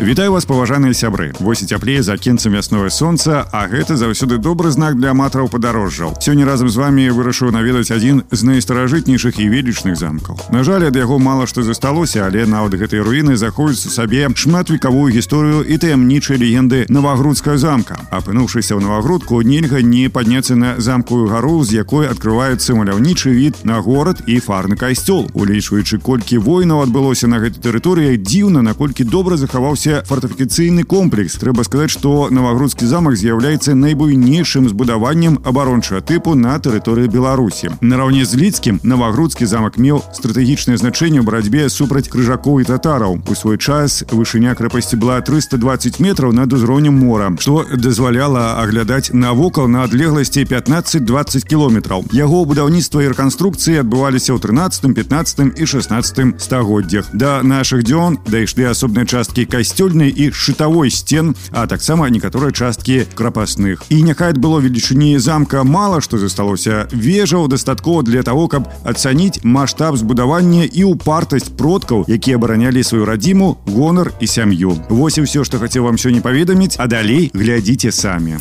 Вітаю вас паважаныя сябры восьось цяплее за кінцам вясное сонца а гэта заўсёды добры знак для аматараў падарожжаў сёння разам з вами вырашыў наведаць адзін з найстаражытнейшых і велічных замкаў на жаль ад яго мала што засталося але нават гэтай руіны заходзяць у сабе шматвекавую гісторыю і таямнічай легенды навагрудская замка апынуўшыся ў навагрудку нельга не падняцца на замкую гару з якой открываецца маляўнічы від на горад і фарны касцёл улічваючы колькі войнаў адбылося на гэтай тэрыторыі дзіўна наколькі добра захаваўся з'яўляўся фортыфікацыйны комплекс трэба сказаць што навагрудскі замак з'яўляецца найбуйнейшым збудаваннем абарончага тыпу на тэрыторыі беларусі нараўне з лідскім навагрудскі замак меў стратэгічнае значэнне ў барацьбе супраць крыжакоў і татараў у свой час вышыня крэпасці была 320 метраў над узроўнем мора што дазваляла аглядаць навокал на адлегласці 15-20 кіloметраў яго будаўніцтва і рэканструкцыі адбываліся ў 13 15 і 16 стагоддзях да нашых дзён дайшлі асобныя часткі касці касцёльнай і шытавой сцен а таксама некаторыя часткі крапасных і няхай было велічыні замка мала што засталося вежаў дастаткова для того каб ацаніць маштаб збудавання і упартасць продкаў якія абаранялі сваю радзіму гонар і сям'ю вось і ўсё што хацеў вам сёння паведаміць а далей глядзіце самі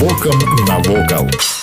вокам навокал у